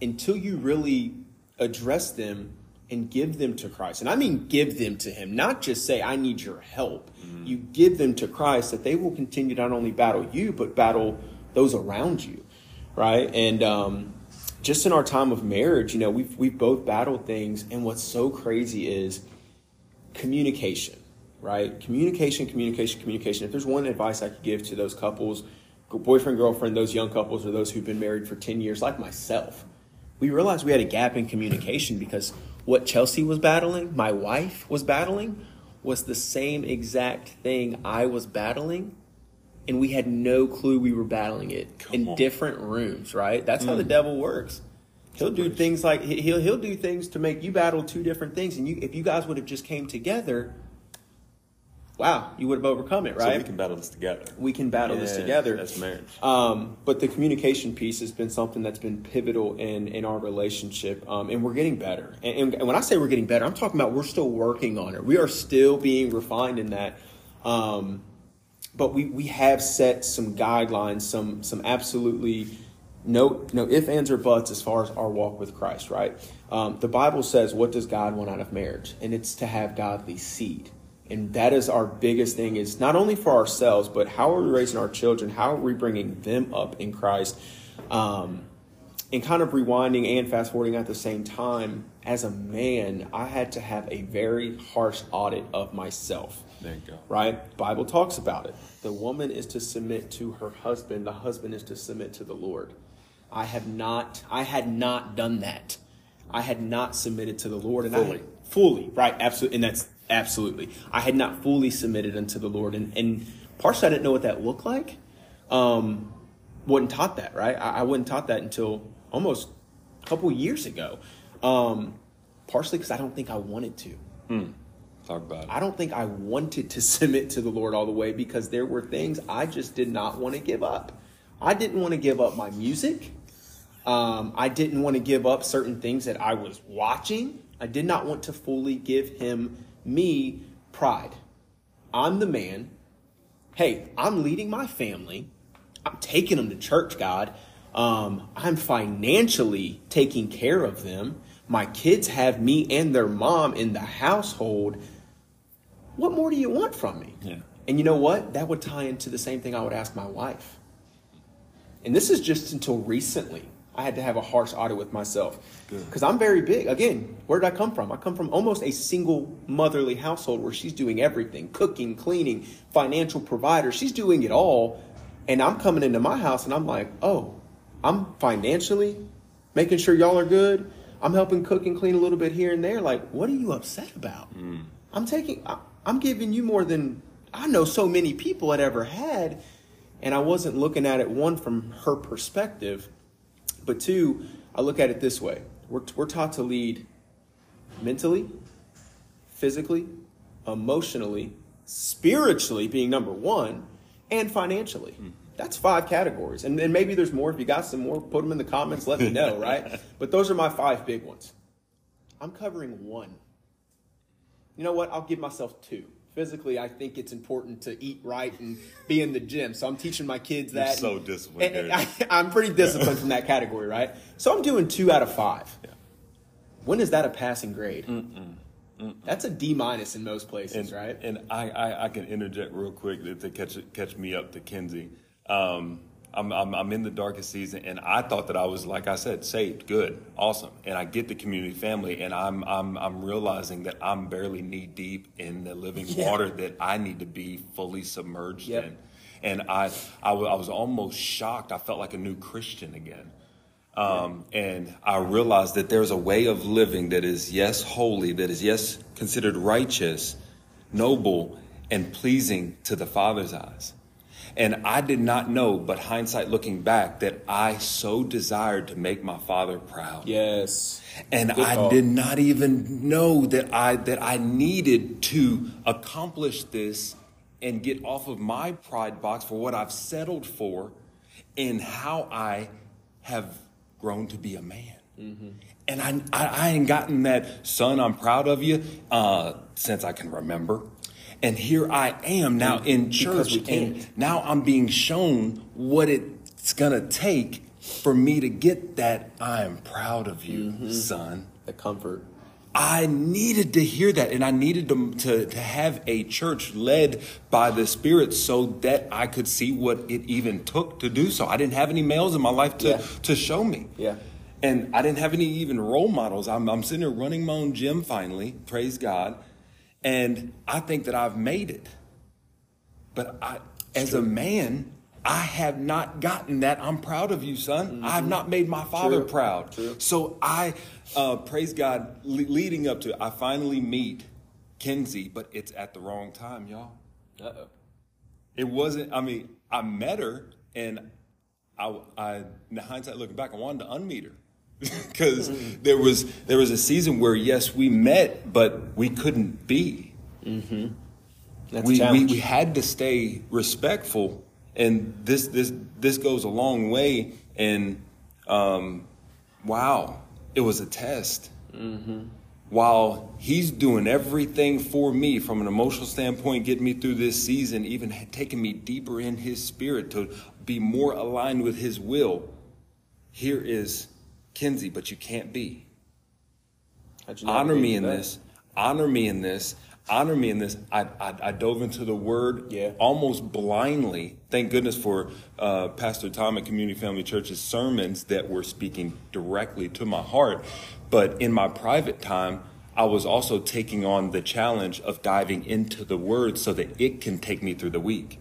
until you really address them and give them to Christ. And I mean give them to him, not just say I need your help. Mm-hmm. You give them to Christ that they will continue to not only battle you but battle those around you, right? And um just in our time of marriage, you know, we've we've both battled things and what's so crazy is communication right? Communication, communication, communication. If there's one advice I could give to those couples, boyfriend, girlfriend, those young couples, or those who've been married for 10 years, like myself, we realized we had a gap in communication because what Chelsea was battling, my wife was battling, was the same exact thing I was battling. And we had no clue we were battling it Come in on. different rooms, right? That's mm. how the mm. devil works. He'll do things like he'll he'll do things to make you battle two different things, and you if you guys would have just came together, wow, you would have overcome it, right? So we can battle this together. We can battle yeah, this together. That's marriage. Um, but the communication piece has been something that's been pivotal in in our relationship, um, and we're getting better. And, and, when I say we're getting better, I'm talking about we're still working on it. We are still being refined in that. Um, but we, we have set some guidelines, some some absolutely no no if ands or buts as far as our walk with Christ. Right? Um, the Bible says, "What does God want out of marriage?" And it's to have godly seed and that is our biggest thing is not only for ourselves but how are we raising our children? How are we bringing them up in christ? Um, and kind of rewinding and fast forwarding at the same time as a man i had to have a very harsh audit of myself. There you go. Right? Bible talks about it. The woman is to submit to her husband. The husband is to submit to the lord. I have not i had not done that. I had not submitted to the lord. And fully. I, fully right absolutely and that's Absolutely. I had not fully submitted unto the Lord. And, and partially I didn't know what that looked like. Um, wasn't taught that, right? I, I wasn't taught that until almost a couple years ago. Um, partially because I don't think I wanted to. Mm. Talk about it. I don't think I wanted to submit to the Lord all the way because there were things I just did not want to give up. I didn't want to give up my music. Um, I didn't want to give up certain things that I was watching. I did not want to fully give him me pride. I'm the man. Hey, I'm leading my family. I'm taking them to church, God. Um, I'm financially taking care of them. My kids have me and their mom in the household. What more do you want from me? Yeah. And you know what? That would tie into the same thing I would ask my wife. And this is just until recently. I had to have a harsh audit with myself because I'm very big. Again, where did I come from? I come from almost a single motherly household where she's doing everything cooking, cleaning, financial provider. She's doing it all. And I'm coming into my house and I'm like, oh, I'm financially making sure y'all are good. I'm helping cook and clean a little bit here and there. Like, what are you upset about? Mm. I'm taking, I'm giving you more than I know so many people had ever had. And I wasn't looking at it, one, from her perspective but two, I look at it this way we're, we're taught to lead mentally, physically, emotionally, spiritually, being number one, and financially. Mm. That's five categories. And, and maybe there's more. If you got some more, put them in the comments. Let me know, right? But those are my five big ones. I'm covering one. You know what? I'll give myself two physically, I think it's important to eat right and be in the gym. So I'm teaching my kids that. You're so disciplined. And, and I, am pretty disciplined from that category, right? So I'm doing two out of five. Yeah. When is that a passing grade? Mm-mm. Mm-mm. That's a D minus in most places, and, right? And I, I, I, can interject real quick to catch catch me up to Kenzie. Um, I'm, I'm, I'm, in the darkest season, and I thought that I was, like I said, saved, good, awesome. And I get the community family, and I'm, I'm, I'm realizing that I'm barely knee deep in the living yeah. water that I need to be fully submerged yep. in. And I, I, w- I was almost shocked. I felt like a new Christian again. Um. And I realized that there's a way of living that is, yes, holy, that is, yes, considered righteous, noble, and pleasing to the Father's eyes. And I did not know, but hindsight looking back, that I so desired to make my father proud. Yes. And Good I call. did not even know that I that I needed to accomplish this and get off of my pride box for what I've settled for and how I have grown to be a man. Mm-hmm. And I, I, I ain't gotten that, son, I'm proud of you, uh, since I can remember. And here I am now in church, and now I'm being shown what it's gonna take for me to get that. I am proud of you, Mm-hmm. son. The comfort. I needed to hear that, and I needed to, to, to have a church led by the Spirit so that I could see what it even took to do so. I didn't have any males in my life to, Yeah. to show me. Yeah. And I didn't have any even role models. I'm, I'm sitting here running my own gym finally, praise God. And I think that I've made it. But I, as a man, I have not gotten that. I'm proud of you, son. I have not made my father True. proud. True. So I, uh, praise God, le- leading up to it, I finally meet Kenzie, but it's at the wrong time, y'all. Uh oh. It wasn't, I mean, I met her and I, I in hindsight looking back, I wanted to unmeet her. Because there was there was a season where yes we met but we couldn't be That's a we, we we had to stay respectful, and this this this goes a long way. And um, wow, it was a test. While he's doing everything for me from an emotional standpoint, getting me through this season, even taking me deeper in his spirit to be more aligned with his will. Here is Kenzie, but you can't be. You honor me in that? this. Honor me in this. Honor me in this. I, I, I dove into the word Yeah. almost blindly. Thank goodness for uh, pastor tom at community family church's sermons that were speaking directly to my heart. But in my private time i was also taking on the challenge of diving into the word so that it can take me through the week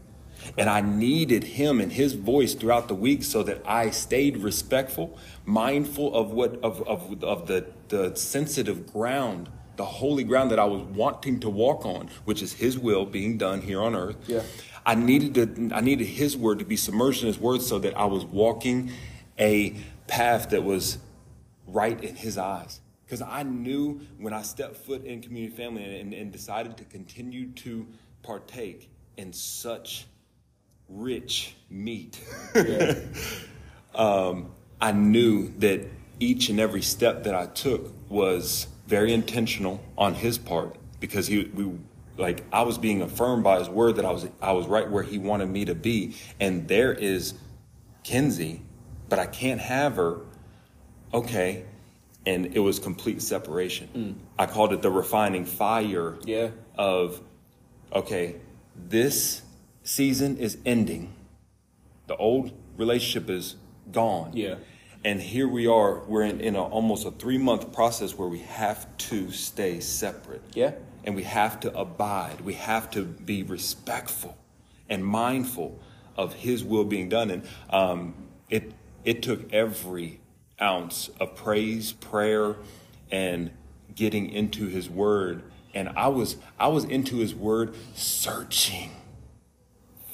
and I needed him and his voice throughout the week so that I stayed respectful, mindful of what of of, of the, the sensitive ground, the holy ground that I was wanting to walk on, which is his will being done here on earth. Yeah. I needed to I needed his word to be submerged in his word so that I was walking a path that was right in his eyes. Because I knew when I stepped foot in community family and, and decided to continue to partake in such rich meat, um, I knew that each and every step that I took was very intentional on his part because he we like I was being affirmed by his word that I was I was right where he wanted me to be. And there is Kenzie but I can't have her. Okay. And it was complete separation. I called it the refining fire Yeah. of okay, this season is ending. The old relationship is gone. Yeah. And here we are, we're in, in a, almost a three month process where we have to stay separate. Yeah. And we have to abide. We have to be respectful and mindful of His will being done. And um, it, it took every ounce of praise, prayer, and getting into His Word. And I was I was into His Word, searching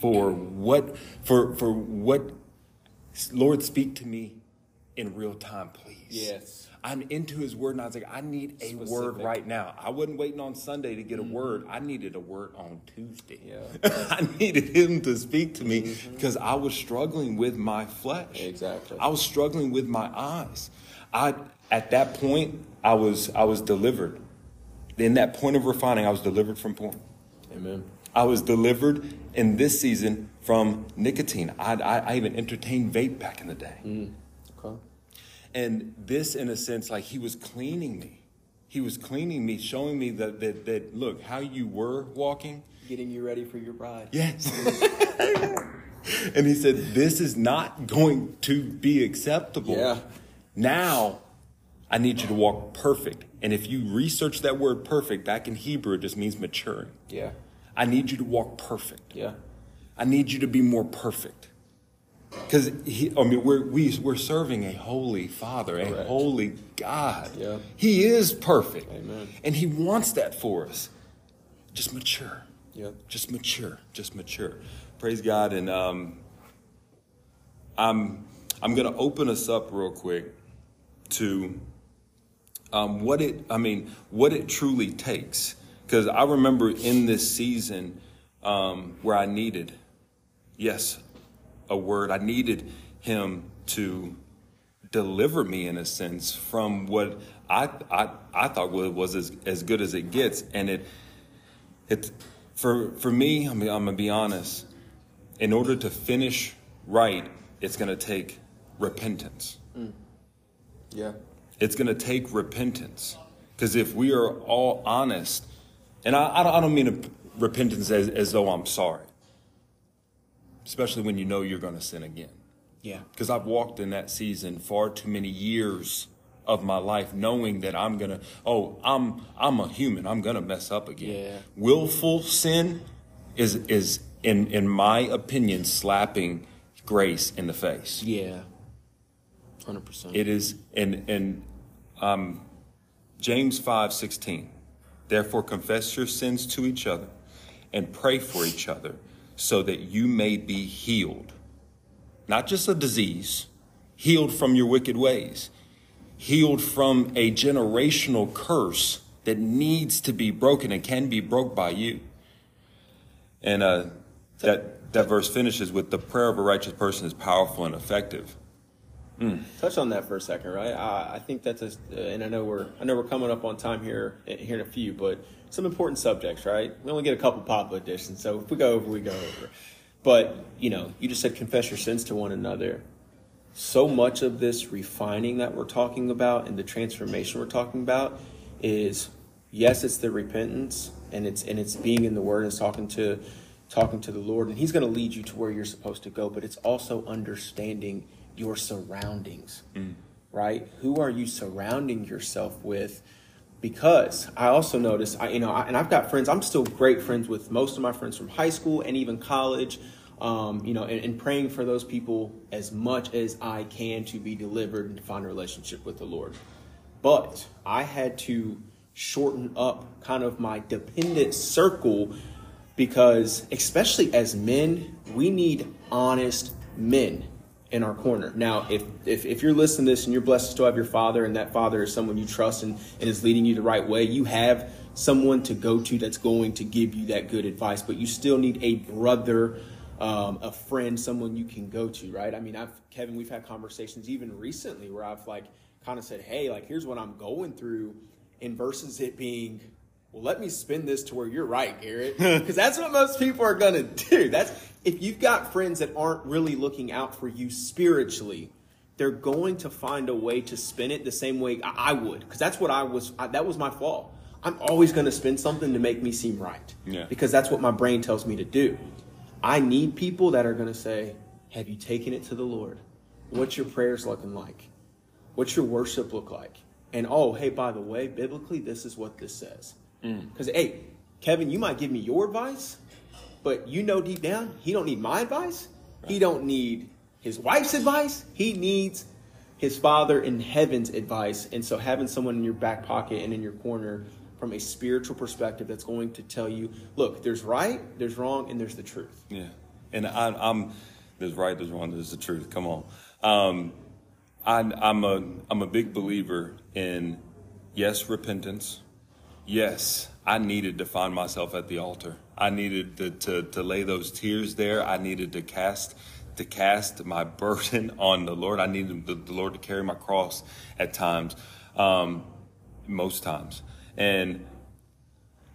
for what for for what Lord speak to me in real time, please. Yes. I'm into his word and I was like, I need a word Specific. Mm-hmm. right now. I wasn't waiting on Sunday to get a word. I needed a word on Tuesday. Yeah. I needed him to speak to me because I was struggling with my flesh. Exactly. I was struggling with my eyes. I at that point I was I was delivered. In that point of refining, I was delivered from porn. Amen. I was delivered in this season from nicotine. I, I, I even entertained vape back in the day. Mm, okay. And this, in a sense, like he was cleaning me. He was cleaning me, showing me that, that, that look, how you were walking. Getting you ready for your bride. Yes. and he said, this is not going to be acceptable. Yeah. Now, I need you to walk perfect. And if you research that word perfect, back in Hebrew, it just means maturing. Yeah. I need you to walk perfect. Yeah. I need you to be more perfect. Because I mean, we're we, we're serving a holy Father, a Correct. holy God. Yeah. He is perfect, Amen. and He wants that for us. Just mature. Yeah. Just mature. Just mature. Praise God, and um, I'm I'm gonna open us up real quick to um, what it I mean what it truly takes because I remember in this season um, where I needed yes a word I needed him to deliver me in a sense from what I I, I thought was, was as, as good as it gets and it it for for me, I mean, I'm gonna be honest. In order to finish right, it's gonna take repentance. Yeah. It's gonna take repentance. Because if we are all honest, and I, I don't- mean a repentance as, as though I'm sorry, especially when you know you're gonna sin again. Yeah. because I've walked in that season far too many years of my life knowing that I'm gonna oh I'm I'm a human I'm gonna mess up again. Yeah. Willful sin is is in in my opinion slapping grace in the face. Yeah. Hundred percent. It is in in um, James five sixteen. Therefore confess your sins to each other and pray for each other so that you may be healed. Not just a disease, healed from your wicked ways, healed from a generational curse that needs to be broken and can be broke by you. And uh, that that verse finishes with the prayer of a righteous person is powerful and effective. Touch on that for a second, right? I, I think that's a, and I know we're I know we're coming up on time here here in a few, but some important subjects, right? We only get a couple pop editions, so if we go over, we go over. But you know, you just said confess your sins to one another. So much of this refining that we're talking about and the transformation we're talking about is yes, it's the repentance and it's and it's being in the Word and talking to talking to the Lord, and He's going to lead you to where you're supposed to go. But it's also understanding your surroundings, right? Who are you surrounding yourself with? Because I also notice, I you know, I, and I've got friends. I'm still great friends with most of my friends from high school and even college. Um, you know, and, and praying for those people as much as I can to be delivered and to find a relationship with the Lord. But I had to shorten up kind of my dependent circle because, especially as men, we need honest men in our corner. Now, if, if, if you're listening to this and you're blessed to have your father, and that father is someone you trust and, and is leading you the right way, you have someone to go to that's going to give you that good advice, but you still need a brother. Um, a friend, someone you can go to, right? I mean, I've Kevin, we've had conversations even recently where I've like kind of said, "Hey, like here's what I'm going through," in versus it being, "Well, let me spin this to where you're right, Garrett," because that's what most people are gonna do. That's if you've got friends that aren't really looking out for you spiritually, they're going to find a way to spin it the same way I I would, because that's what I was. I, that was my flaw. I'm always going to spin something to make me seem right, Yeah. because that's what my brain tells me to do. I need people that are going to say, Have you taken it to the Lord? What's your prayers looking like? What's your worship look like? And oh, hey, by the way, biblically, this is what this says. Mm. Because, hey, Kevin, you might give me your advice, but you know deep down, he don't need my advice. He don't need his wife's advice. He needs his father in heaven's advice. And so having someone in your back pocket and in your corner from a spiritual perspective that's going to tell you, look, there's right, there's wrong, and there's the truth. Yeah, and I, I'm there's right, there's wrong, there's the truth. Come on, um, I, I'm a I'm a big believer in yes, repentance. Yes, I needed to find myself at the altar. I needed to, to, to lay those tears there. I needed to cast to cast my burden on the Lord. I needed the, the Lord to carry my cross at times, um, most times, and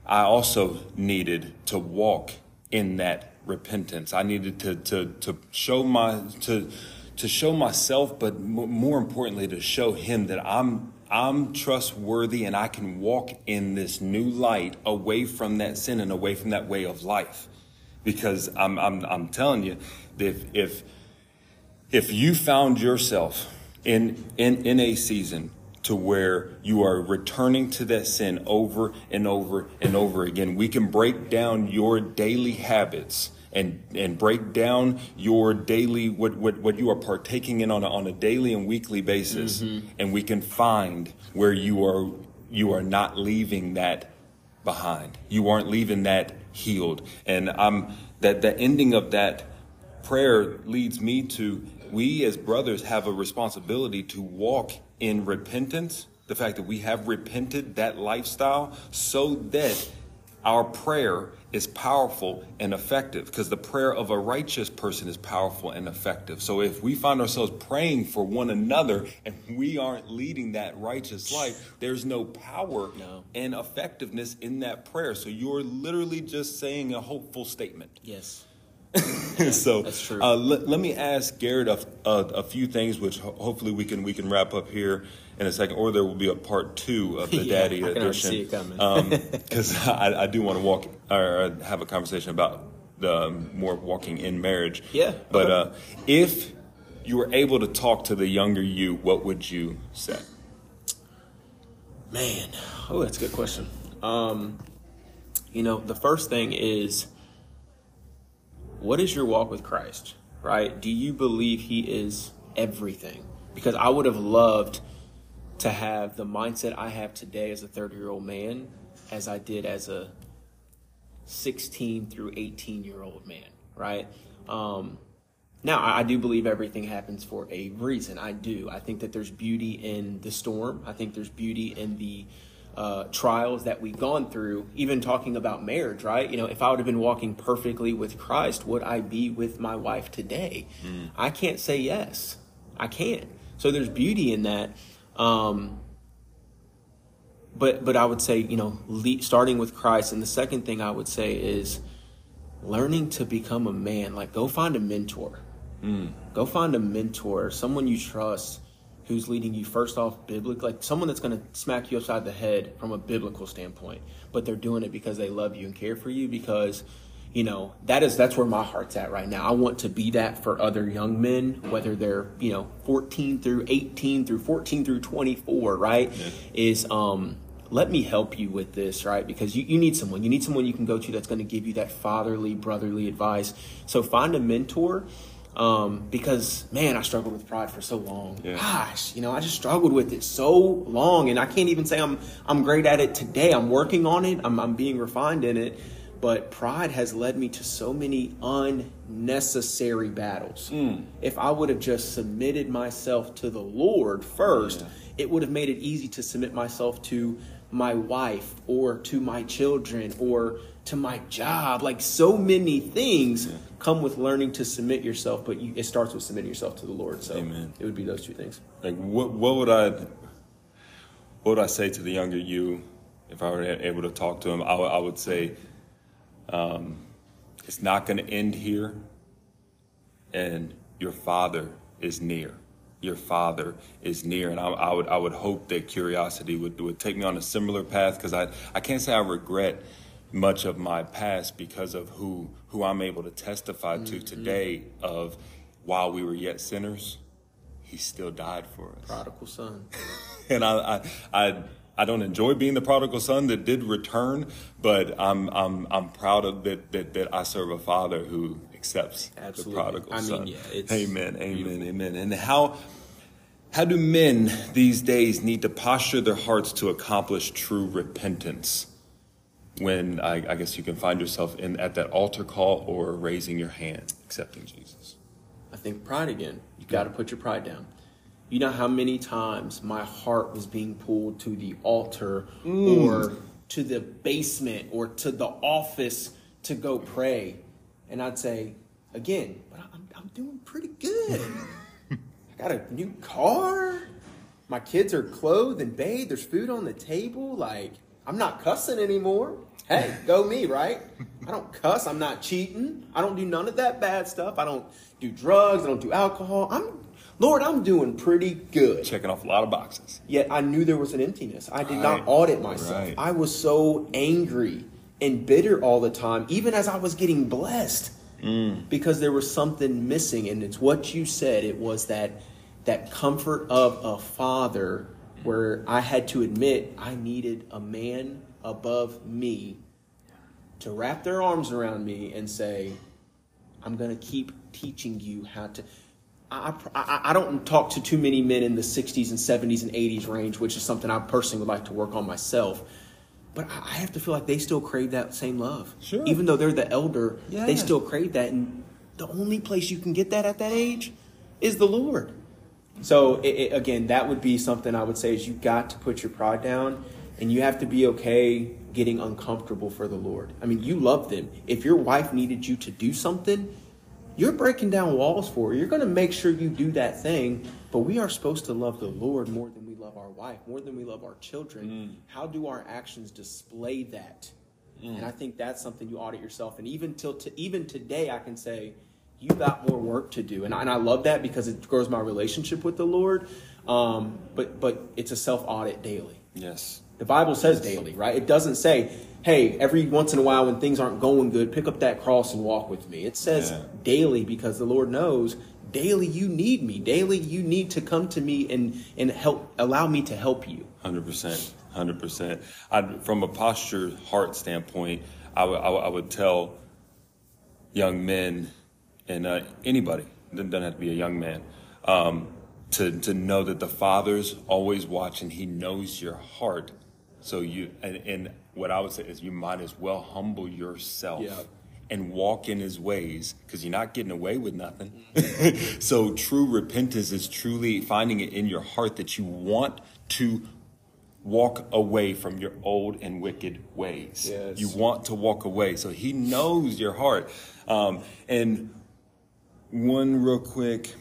I also needed to walk in that repentance. I needed to to to show my to to show myself, but more importantly, to show Him that I'm I'm trustworthy and I can walk in this new light away from that sin and away from that way of life. Because I'm I'm I'm telling you, if if if you found yourself in in in a season to where you are returning to that sin over and over and over again we can break down your daily habits and and break down your daily what what, what you are partaking in on a, on a daily and weekly basis. Mm-hmm. And we can find where you are you are not leaving that behind. You aren't leaving that healed. And i'm that the ending of that prayer leads me to we as brothers have a responsibility to walk in repentance the fact that we have repented that lifestyle so that our prayer is powerful and effective because the prayer of a righteous person is powerful and effective. So if we find ourselves praying for one another and we aren't leading that righteous life, there's no power No. and effectiveness in that prayer. So you're literally just saying a hopeful statement. Yes. so that's true. Uh, let, let me ask Garrett a, a, a few things, which ho- hopefully we can we can wrap up here in a second, or there will be a part two of the Yeah, Daddy I edition. see it coming. Because I, I do want to walk or have a conversation about the um, more walking in marriage. Yeah, But okay. uh, if you were able to talk to the younger you, what would you say? Man, oh, that's a good question. Um, you know, the first thing is, what is your walk with Christ? Right? Do you believe He is everything? Because I would have loved to have the mindset I have today as a 30 year old man, as I did as a 16 through 18 year old man. Right? Um, now, I I do believe everything happens for a reason. I do. I think that there's beauty in the storm. I think there's beauty in the uh, trials that we've gone through. Even talking about marriage, right? You know, if I would have been walking perfectly with Christ, would I be with my wife today? I can't say yes. I can't. So there's beauty in that. Um, but but I would say you know le- starting with Christ, and the second thing I would say is learning to become a man. Like go find a mentor. Go find a mentor, someone you trust, who's leading you first off biblical, like someone that's going to smack you upside the head from a biblical standpoint, but they're doing it because they love you and care for you. Because you know that is that's where my heart's at right now. I want to be that for other young men, whether they're you know 14 through 18 through 14 through 24. Right? Is um let me help you with this, right? Because you, you need someone. You need someone you can go to that's going to give you that fatherly, brotherly advice. So find a mentor. Um, because man, I struggled with pride for so long. Yeah. Gosh, you know, I just struggled with it so long, and I can't even say I'm I'm great at it today. I'm working on it. I'm I'm being refined in it, but pride has led me to so many unnecessary battles. Mm. If I would have just submitted myself to the Lord first, Yeah. it would have made it easy to submit myself to my wife or to my children or to my job. Like so many things come with learning to submit yourself, but you, it starts with submitting yourself to the Lord. So Amen. it would be those two things. Like what what would I what would I say to the younger you if I were able to talk to him? I would- I would say um, it's not going to end here, and your father is near. Your father is near, and I, I would I would hope that curiosity would would take me on a similar path because I I can't say I regret much of my past because of who who I'm able to testify to today of while we were yet sinners, he still died for us Prodigal son. and I, I, I, I don't enjoy being the prodigal son that did return, but I'm, I'm, I'm proud of that, that, that I serve a father who accepts Absolutely. the prodigal I mean, son. yeah, amen, amen, amen. And how, how do men these days need to posture their hearts to accomplish true repentance? When I, I guess you can find yourself in at that altar call or raising your hand, accepting Jesus. I think pride again. You got to put your pride down. You know how many times my heart was being pulled to the altar mm. or to the basement or to the office to go pray. And I'd say, again, but I'm, I'm doing pretty good. I got a new car. My kids are clothed and bathed. There's food on the table. Like, I'm not cussing anymore. Hey, go me, right? I don't cuss. I'm not cheating. I don't do none of that bad stuff. I don't do drugs. I don't do alcohol. I'm, Lord, I'm doing pretty good. Checking off a lot of boxes. Yet I knew there was an emptiness. I did Right. not audit myself. Right. I was so angry and bitter all the time, even as I was getting blessed, Mm. because there was something missing. And it's what you said. It was that that comfort of a father, where I had to admit I needed a man above me to wrap their arms around me and say, I'm going to keep teaching you how to. I, I, I don't talk to too many men in the 60s and 70s and 80s range, which is something I personally would like to work on myself. But I I have to feel like they still crave that same love. Sure. Even though they're the elder, Yeah. they still crave that. And the only place you can get that at that age is the Lord. So, it, it- again, that would be something I would say is you got to put your pride down and you have to be okay getting uncomfortable for the Lord. I mean, you love them. If your wife needed you to do something, you're breaking down walls for her. You're going to make sure you do that thing. But we are supposed to love the Lord more than we love our wife, more than we love our children. Mm. How do our actions display that? Mm. And I think that's something you audit yourself. And even till to, even today, I can say you got more work to do. And I, and I love that because it grows my relationship with the Lord. Um, but but it's a self audit daily. Yes. The Bible says daily, right? It doesn't say, hey, every once in a while when things aren't going good, pick up that cross and walk with me. It says yeah. daily because the Lord knows daily you need me. Daily you need to come to me and, and help, allow me to help you. 100%. 100%. I, from a posture heart standpoint, I, w- I, w- I would tell young men and uh, anybody, doesn't have to be a young man, um, to, to know that the Father's always watching. He knows your heart so you and, and what I would say is you might as well humble yourself. Yeah. And walk in his ways because you're not getting away with nothing. so, true repentance is truly finding it in your heart that you want to walk away from your old and wicked ways. Yes. You want to walk away. So he knows your heart. Um, and one real quick,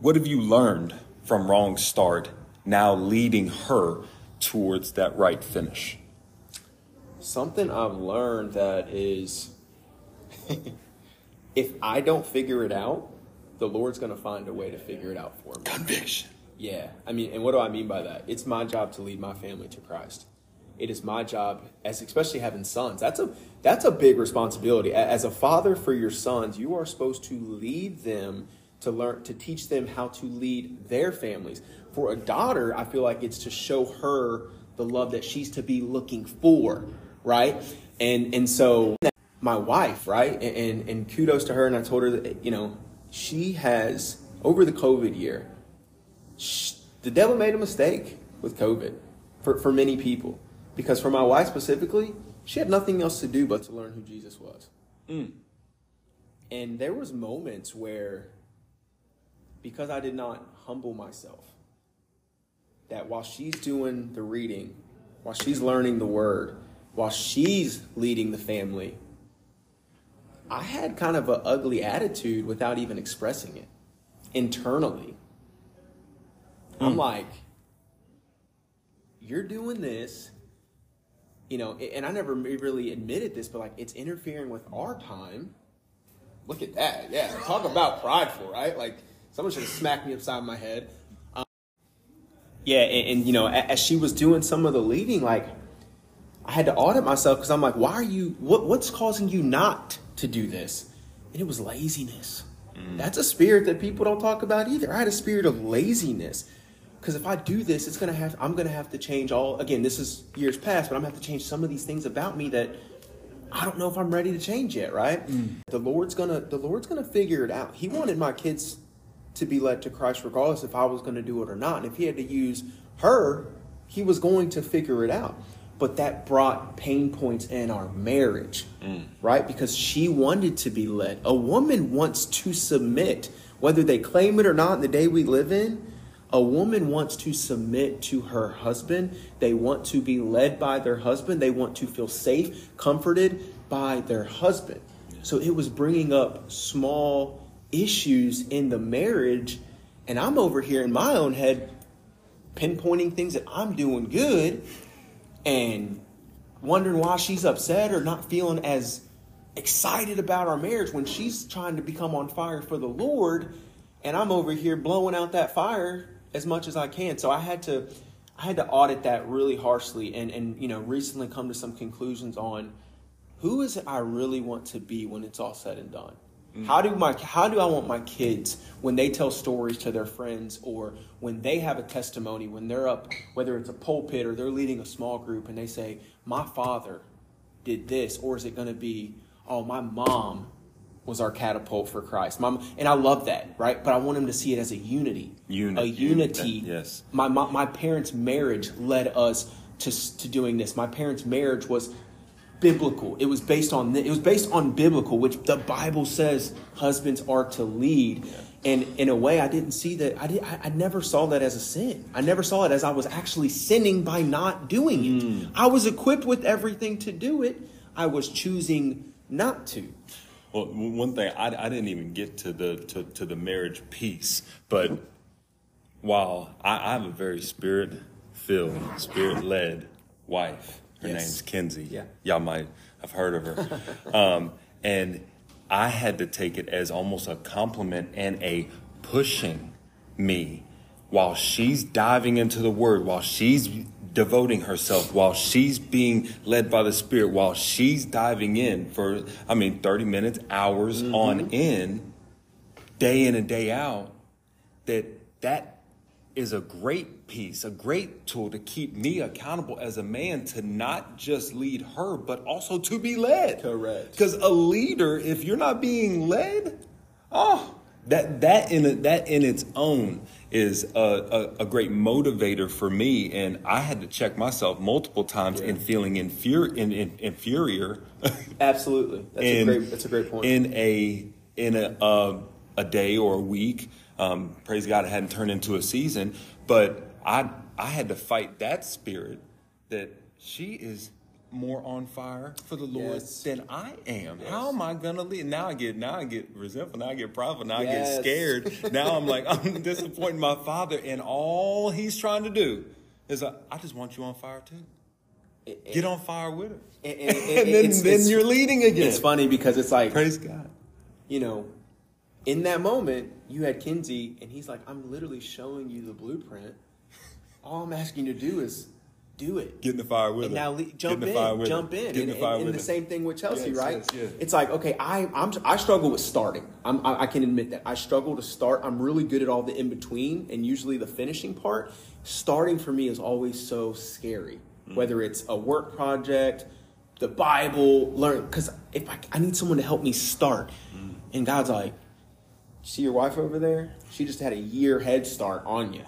what have you learned from wrong start now leading her towards that right finish? Something I've learned that is if I don't figure it out, the Lord's going to find a way to figure it out for me. Conviction. Yeah. I mean, and what do I mean by that? It's my job to lead my family to Christ. It is my job as especially having sons. That's a that's a big responsibility. As a father for your sons, you are supposed to lead them to learn to teach them how to lead their families for a daughter, I feel like it's to show her the love that she's to be looking for, right? And and so my wife, right? And and kudos to her. And I told her that you know she has over the COVID year, she, the devil made a mistake with COVID for for many people because for my wife specifically, she had nothing else to do but to learn who Jesus was. Mm. And there was moments where because I did not humble myself that while she's doing the reading, while she's learning the word, while she's leading the family, I had kind of an ugly attitude without even expressing it internally. Mm. I'm hmm. like, you're doing this, you know, and I never really admitted this, but like it's interfering with our time. Look at that. Yeah. Talk about prideful, right? Like someone should have smacked me upside my head. Yeah, and, and, you know, as she was doing some of the leading, like I had to audit myself because I'm like, why are you? What, what's causing you not to do this? And it was laziness. Mm. That's a spirit that people don't talk about either. I had a spirit of laziness because if I do this, it's gonna have. I'm gonna have to change all. Again, this is years past, but I'm gonna have to change some of these things about me that I don't know if I'm ready to change yet. Right? Mm. The Lord's gonna. The Lord's gonna figure it out. He wanted my kids to be led to Christ regardless if I was going to do it or not. And if he had to use her, he was going to figure it out. But that brought pain points in our marriage, mm. right? Because she wanted to be led. A woman wants to submit, whether they claim it or not in the day we live in. A woman wants to submit to her husband. They want to be led by their husband. They want to feel safe, comforted by their husband. So it was bringing up small issues in the marriage, and I'm over here in my own head pinpointing things that I'm doing good and wondering why she's upset or not feeling as excited about our marriage when she's trying to become on fire for the Lord and I'm over here blowing out that fire as much as I can. So I had to I had to audit that really harshly and and you know recently come to some conclusions on who is it I really want to be when it's all said and done. Mm. How do my how do I want my kids when they tell stories to their friends or when they have a testimony when they're up whether it's a pulpit or they're leading a small group and they say my father did this or is it going to be oh my mom was our catapult for Christ. Mom, and I love that, right? But I want them to see it as a unity. Unity. A unity. yes. My, my my parents' marriage led us to to doing this. My parents' marriage was biblical. It was based on it was based on biblical, which the Bible says husbands are to lead. Yeah. And in a way, I didn't see that. I did. I, I never saw that as a sin. I never saw it as I was actually sinning by not doing it. Mm. I was equipped with everything to do it. I was choosing not to. Well, one thing I, I didn't even get to the to, to the marriage piece, but while I, I have a very spirit filled, spirit led wife, her Yes. name's Kenzie. Yeah. y'all might have heard of her, um, and I had to take it as almost a compliment and a pushing me while she's diving into the word, while she's devoting herself, while she's being led by the Spirit, while she's diving in for, I mean, 30 minutes, hours on end, day in and day out, that that is a great piece, a great tool to keep me accountable as a man to not just lead her, but also to be led. Correct. Because a leader, if you're not being led, oh, that that in that in its own is a, a, a great motivator for me, and I had to check myself multiple times in feeling inferior, in, in, inferior Absolutely, that's in, a great. That's a great point. In a in a uh, a day or a week, um, praise God, it hadn't turned into a season, but I I had to fight that spirit that she is more on fire for the Lord Yes. than I am. How am I gonna lead? Now I get now I get resentful. Now I get prideful. Now I get scared. Now I'm like I'm disappointing my father, and all he's trying to do is like, I just want you on fire too. Get on fire with her. And- And, and- and then, it's- then it's- you're leading again. it's funny because it's like Praise God. you know, in that moment, you had Kenzie, and he's like, I'm literally showing you the blueprint. All I'm asking you to do is do it. Get in the fire with and her. now le- jump in, jump in, Get in and, the fire and- and with the same thing with Chelsea, Yes, right? yes, yes. It's like, okay, I I'm, I struggle with starting. I'm, I, I can admit that I struggle to start. I'm really good at all the in between, and usually the finishing part. Starting for me is always so scary. Mm. Whether it's a work project, the Bible, learn because if I, I need someone to help me start, Mm. and God's like, see your wife over there? She just had a year head start on you,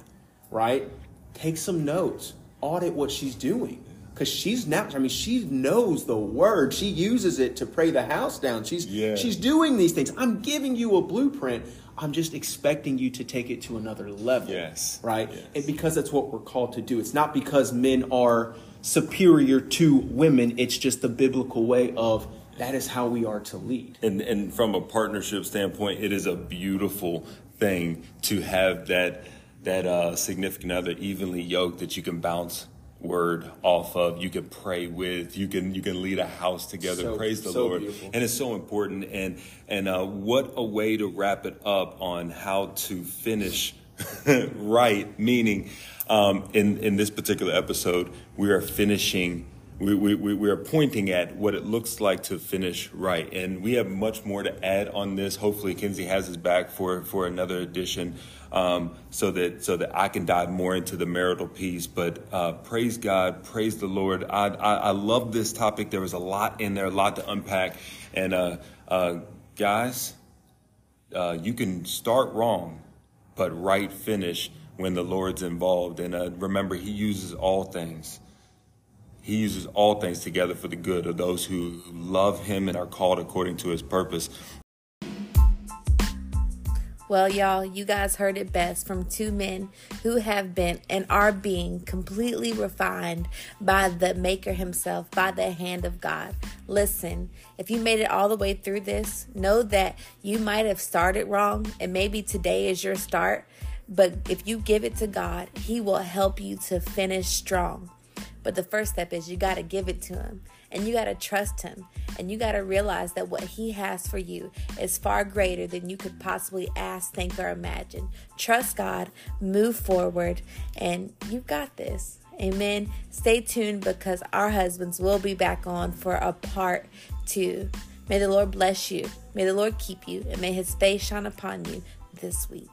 right? Take some notes, audit what she's doing. Because she's now, I mean, she knows the word. She uses it to pray the house down. She's Yeah. she's doing these things. I'm giving you a blueprint. I'm just expecting you to take it to another level. Yes. Right? Yes. And because that's what we're called to do. It's not because men are superior to women. It's just the biblical way of that is how we are to lead. And and from a partnership standpoint, it is a beautiful thing to have that that uh, significant other evenly yoked that you can bounce word off of. You can pray with. You can you can lead a house together. So- Praise the so Lord. beautiful. And it's so important. And and uh, what a way to wrap it up on how to finish right. Meaning, um, in in this particular episode, we are finishing. We, we, we are pointing at what it looks like to finish right, and we have much more to add on this. Hopefully, Kenzie has his back for for another edition, um, so that so that I can dive more into the marital piece. But uh, praise God, praise the Lord. I, I I love this topic. There was a lot in there, a lot to unpack, and uh, uh, guys, uh, you can start wrong, but right finish when the Lord's involved. And uh, remember, He uses all things. He uses all things together for the good of those who love Him and are called according to His purpose. Well, y'all, you guys heard it best from two men who have been and are being completely refined by the Maker Himself, by the hand of God. Listen, if you made it all the way through this, know that you might have started wrong, and maybe today is your start. But if you give it to God, He will help you to finish strong. But the first step is you got to give it to him and you got to trust him and you got to realize that what he has for you is far greater than you could possibly ask, think, or imagine. Trust God, move forward, and you've got this. Amen. Stay tuned because our husbands will be back on for a part two. May the Lord bless you. May the Lord keep you and may his face shine upon you this week.